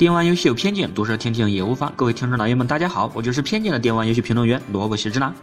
电玩游戏有偏见，毒舌听听也无妨。各位听众老爷们，大家好，我就是偏见的电玩游戏评论员萝卜西之南。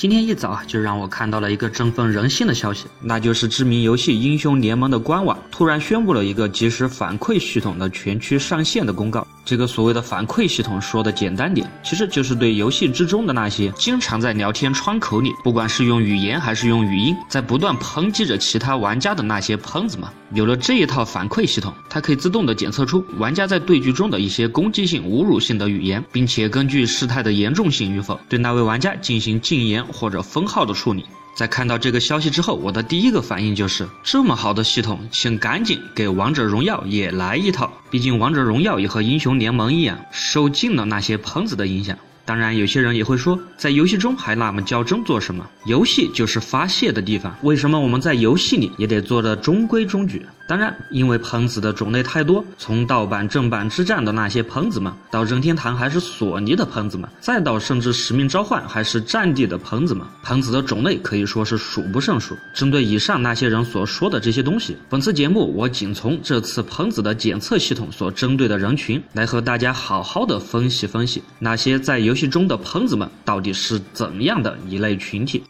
今天一早啊，就让我看到了一个振奋人心的消息，那就是知名游戏英雄联盟的官网突然宣布了一个即时反馈系统的全区上线的公告。这个所谓的反馈系统，说的简单点，其实就是对游戏之中的那些经常在聊天窗口里，不管是用语言还是用语音，在不断抨击着其他玩家的那些喷子们，有了这一套反馈系统，它可以自动的检测出玩家在对局中的一些攻击性、侮辱性的语言，并且根据事态的严重性与否，对那位玩家进行禁言或者封号的处理。在看到这个消息之后，我的第一个反应就是这么好的系统，请赶紧给王者荣耀也来一套。毕竟王者荣耀也和英雄联盟一样，受尽了那些喷子的影响。当然，有些人也会说，在游戏中还那么较真做什么？游戏就是发泄的地方，为什么我们在游戏里也得做的中规中矩？当然，因为喷子的种类太多，从盗版正版之战的那些喷子们，到任天堂还是索尼的喷子们，再到甚至使命召唤还是战地的喷子们，喷子的种类可以说是数不胜数。针对以上那些人所说的这些东西，本次节目我仅从这次喷子的检测系统所针对的人群，来和大家好好的分析分析，那些在游戏其中的喷子们到底是怎样的一类群体。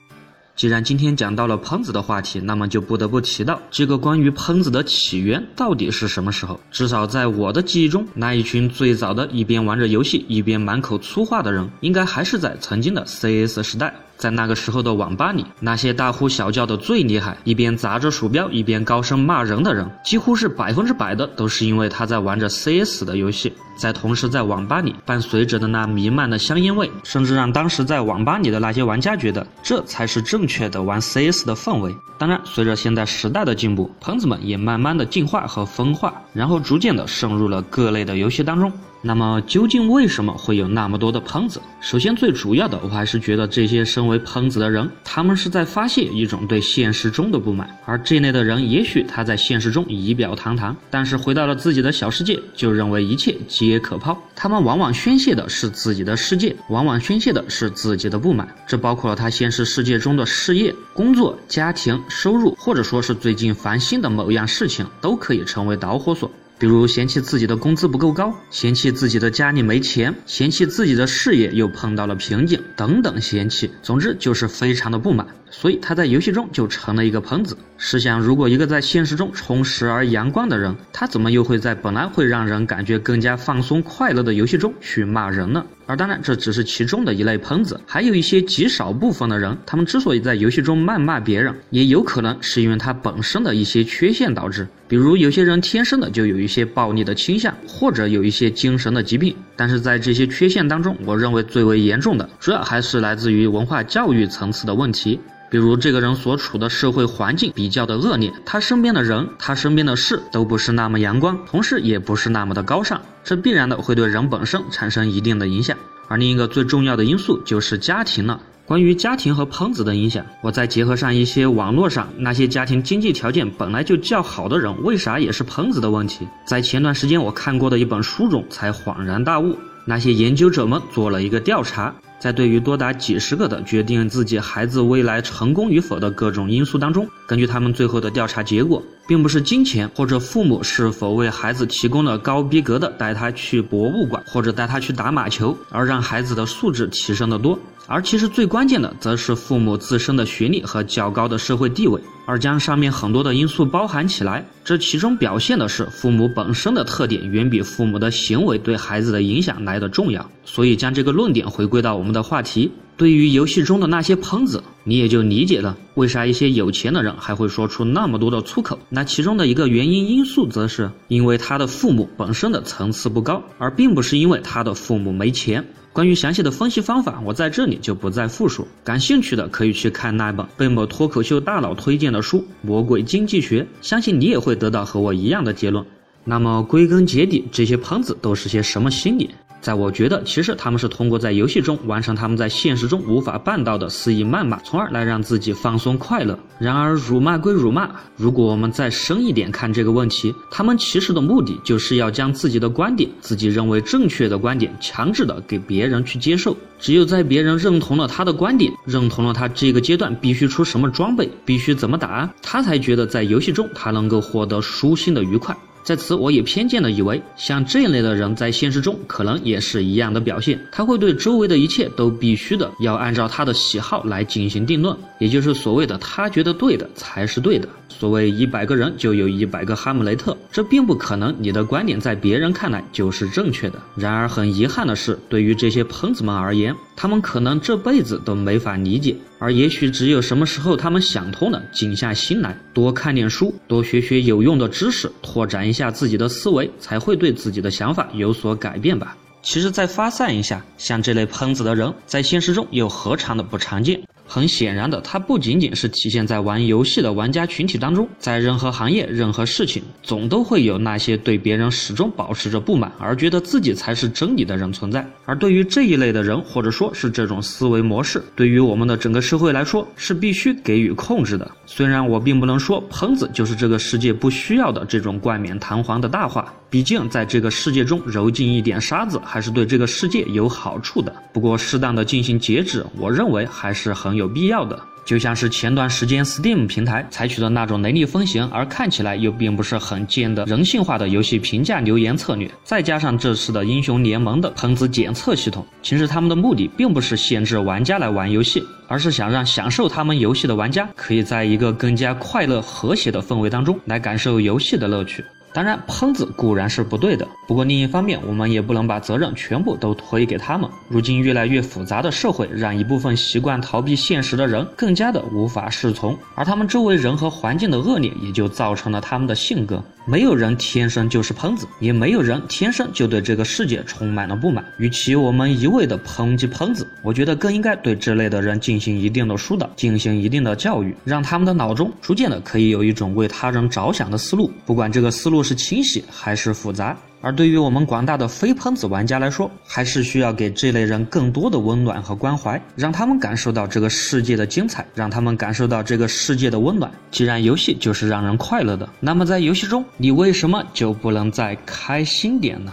既然今天讲到了喷子的话题，那么就不得不提到这个关于喷子的起源到底是什么时候？至少在我的记忆中，那一群最早的一边玩着游戏一边满口粗话的人，应该还是在曾经的 CS 时代。在那个时候的网吧里，那些大呼小叫的最厉害，一边砸着鼠标一边高声骂人的人，几乎是百分之百的都是因为他在玩着 CS 的游戏。在同时，在网吧里伴随着的那弥漫的香烟味，甚至让当时在网吧里的那些玩家觉得这才是正确的玩 CS 的氛围。当然，随着现在时代的进步，喷子们也慢慢的进化和分化，然后逐渐的渗入了各类的游戏当中。那么究竟为什么会有那么多的喷子？首先最主要的，我还是觉得这些身为喷子的人，他们是在发泄一种对现实中的不满。而这类的人，也许他在现实中仪表堂堂，但是回到了自己的小世界，就认为一切皆可抛。他们往往宣泄的是自己的世界，往往宣泄的是自己的不满。这包括了他现实世界中的事业、工作、家庭、收入，或者说是最近烦心的某样事情，都可以成为导火索。比如嫌弃自己的工资不够高，嫌弃自己的家里没钱，嫌弃自己的事业又碰到了瓶颈，等等嫌弃，总之就是非常的不满。所以他在游戏中就成了一个喷子。试想，如果一个在现实中充实而阳光的人，他怎么又会在本来会让人感觉更加放松快乐的游戏中去骂人呢？而当然，这只是其中的一类喷子，还有一些极少部分的人，他们之所以在游戏中谩骂别人，也有可能是因为他本身的一些缺陷导致。比如，有些人天生的就有一些暴力的倾向，或者有一些精神的疾病。但是在这些缺陷当中，我认为最为严重的，主要还是来自于文化教育层次的问题。比如这个人所处的社会环境比较的恶劣，他身边的人，他身边的事都不是那么阳光，同时也不是那么的高尚，这必然的会对人本身产生一定的影响。而另一个最重要的因素就是家庭了。关于家庭和喷子的影响，我再结合上一些网络上那些家庭经济条件本来就较好的人，为啥也是喷子的问题，在前段时间我看过的一本书中才恍然大悟。那些研究者们做了一个调查。在对于多达几十个的决定自己孩子未来成功与否的各种因素当中，根据他们最后的调查结果，并不是金钱或者父母是否为孩子提供了高逼格的带他去博物馆或者带他去打马球，而让孩子的素质提升的多。而其实最关键的，则是父母自身的学历和较高的社会地位。而将上面很多的因素包含起来，这其中表现的是父母本身的特点远比父母的行为对孩子的影响来的重要。所以将这个论点回归到我们的话题，对于游戏中的那些喷子，你也就理解了为啥一些有钱的人还会说出那么多的粗口。那其中的一个原因因素，则是因为他的父母本身的层次不高，而并不是因为他的父母没钱。关于详细的分析方法，我在这里就不再复述。感兴趣的可以去看那本被某脱口秀大佬推荐的书《魔鬼经济学》，相信你也会得到和我一样的结论。那么归根结底，这些喷子都是些什么心理？在我觉得，其实他们是通过在游戏中完成他们在现实中无法办到的肆意谩骂，从而来让自己放松快乐。然而，辱骂归辱骂，如果我们再深一点看这个问题，他们其实的目的就是要将自己的观点，自己认为正确的观点，强制的给别人去接受。只有在别人认同了他的观点，认同了他这个阶段必须出什么装备，必须怎么打，他才觉得在游戏中他能够获得舒心的愉快。在此，我也偏见的以为，像这一类的人在现实中可能也是一样的表现。他会对周围的一切都必须的要按照他的喜好来进行定论，也就是所谓的他觉得对的才是对的。所谓一百个人就有一百个哈姆雷特，这并不可能。你的观点在别人看来就是正确的。然而很遗憾的是，对于这些喷子们而言，他们可能这辈子都没法理解。而也许只有什么时候他们想通了，静下心来，多看点书，多学学有用的知识，拓展一下自己的思维，才会对自己的想法有所改变吧。其实再发散一下，像这类喷子的人，在现实中又何尝的不常见？很显然的，它不仅仅是体现在玩游戏的玩家群体当中，在任何行业、任何事情，总都会有那些对别人始终保持着不满，而觉得自己才是真理的人存在。而对于这一类的人，或者说是这种思维模式，对于我们的整个社会来说，是必须给予控制的。虽然我并不能说喷子就是这个世界不需要的这种冠冕堂皇的大话，毕竟在这个世界中揉进一点沙子，还是对这个世界有好处的。不过适当的进行节制，我认为还是很有。必要的，就像是前段时间 Steam 平台采取的那种雷厉风行而看起来又并不是很贱的人性化的游戏评价留言策略，再加上这次的英雄联盟的喷子检测系统，其实他们的目的并不是限制玩家来玩游戏，而是想让享受他们游戏的玩家可以在一个更加快乐和谐的氛围当中来感受游戏的乐趣。当然，喷子固然是不对的，不过另一方面，我们也不能把责任全部都推给他们。如今越来越复杂的社会，让一部分习惯逃避现实的人更加的无法适从，而他们周围人和环境的恶劣，也就造成了他们的性格。没有人天生就是喷子，也没有人天生就对这个世界充满了不满。与其我们一味的抨击喷子，我觉得更应该对这类的人进行一定的疏导，进行一定的教育，让他们的脑中逐渐的可以有一种为他人着想的思路，不管这个思路。是清晰还是复杂？而对于我们广大的非喷子玩家来说，还是需要给这类人更多的温暖和关怀，让他们感受到这个世界的精彩，让他们感受到这个世界的温暖。既然游戏就是让人快乐的，那么在游戏中，你为什么就不能再开心点呢？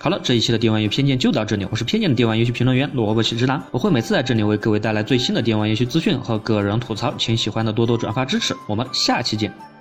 好了，这一期的电玩游戏偏见就到这里，我是偏见的电玩游戏评论员萝卜喜之郎，我会每次在这里为各位带来最新的电玩游戏资讯和个人吐槽，请喜欢的多多转发支持，我们下期见。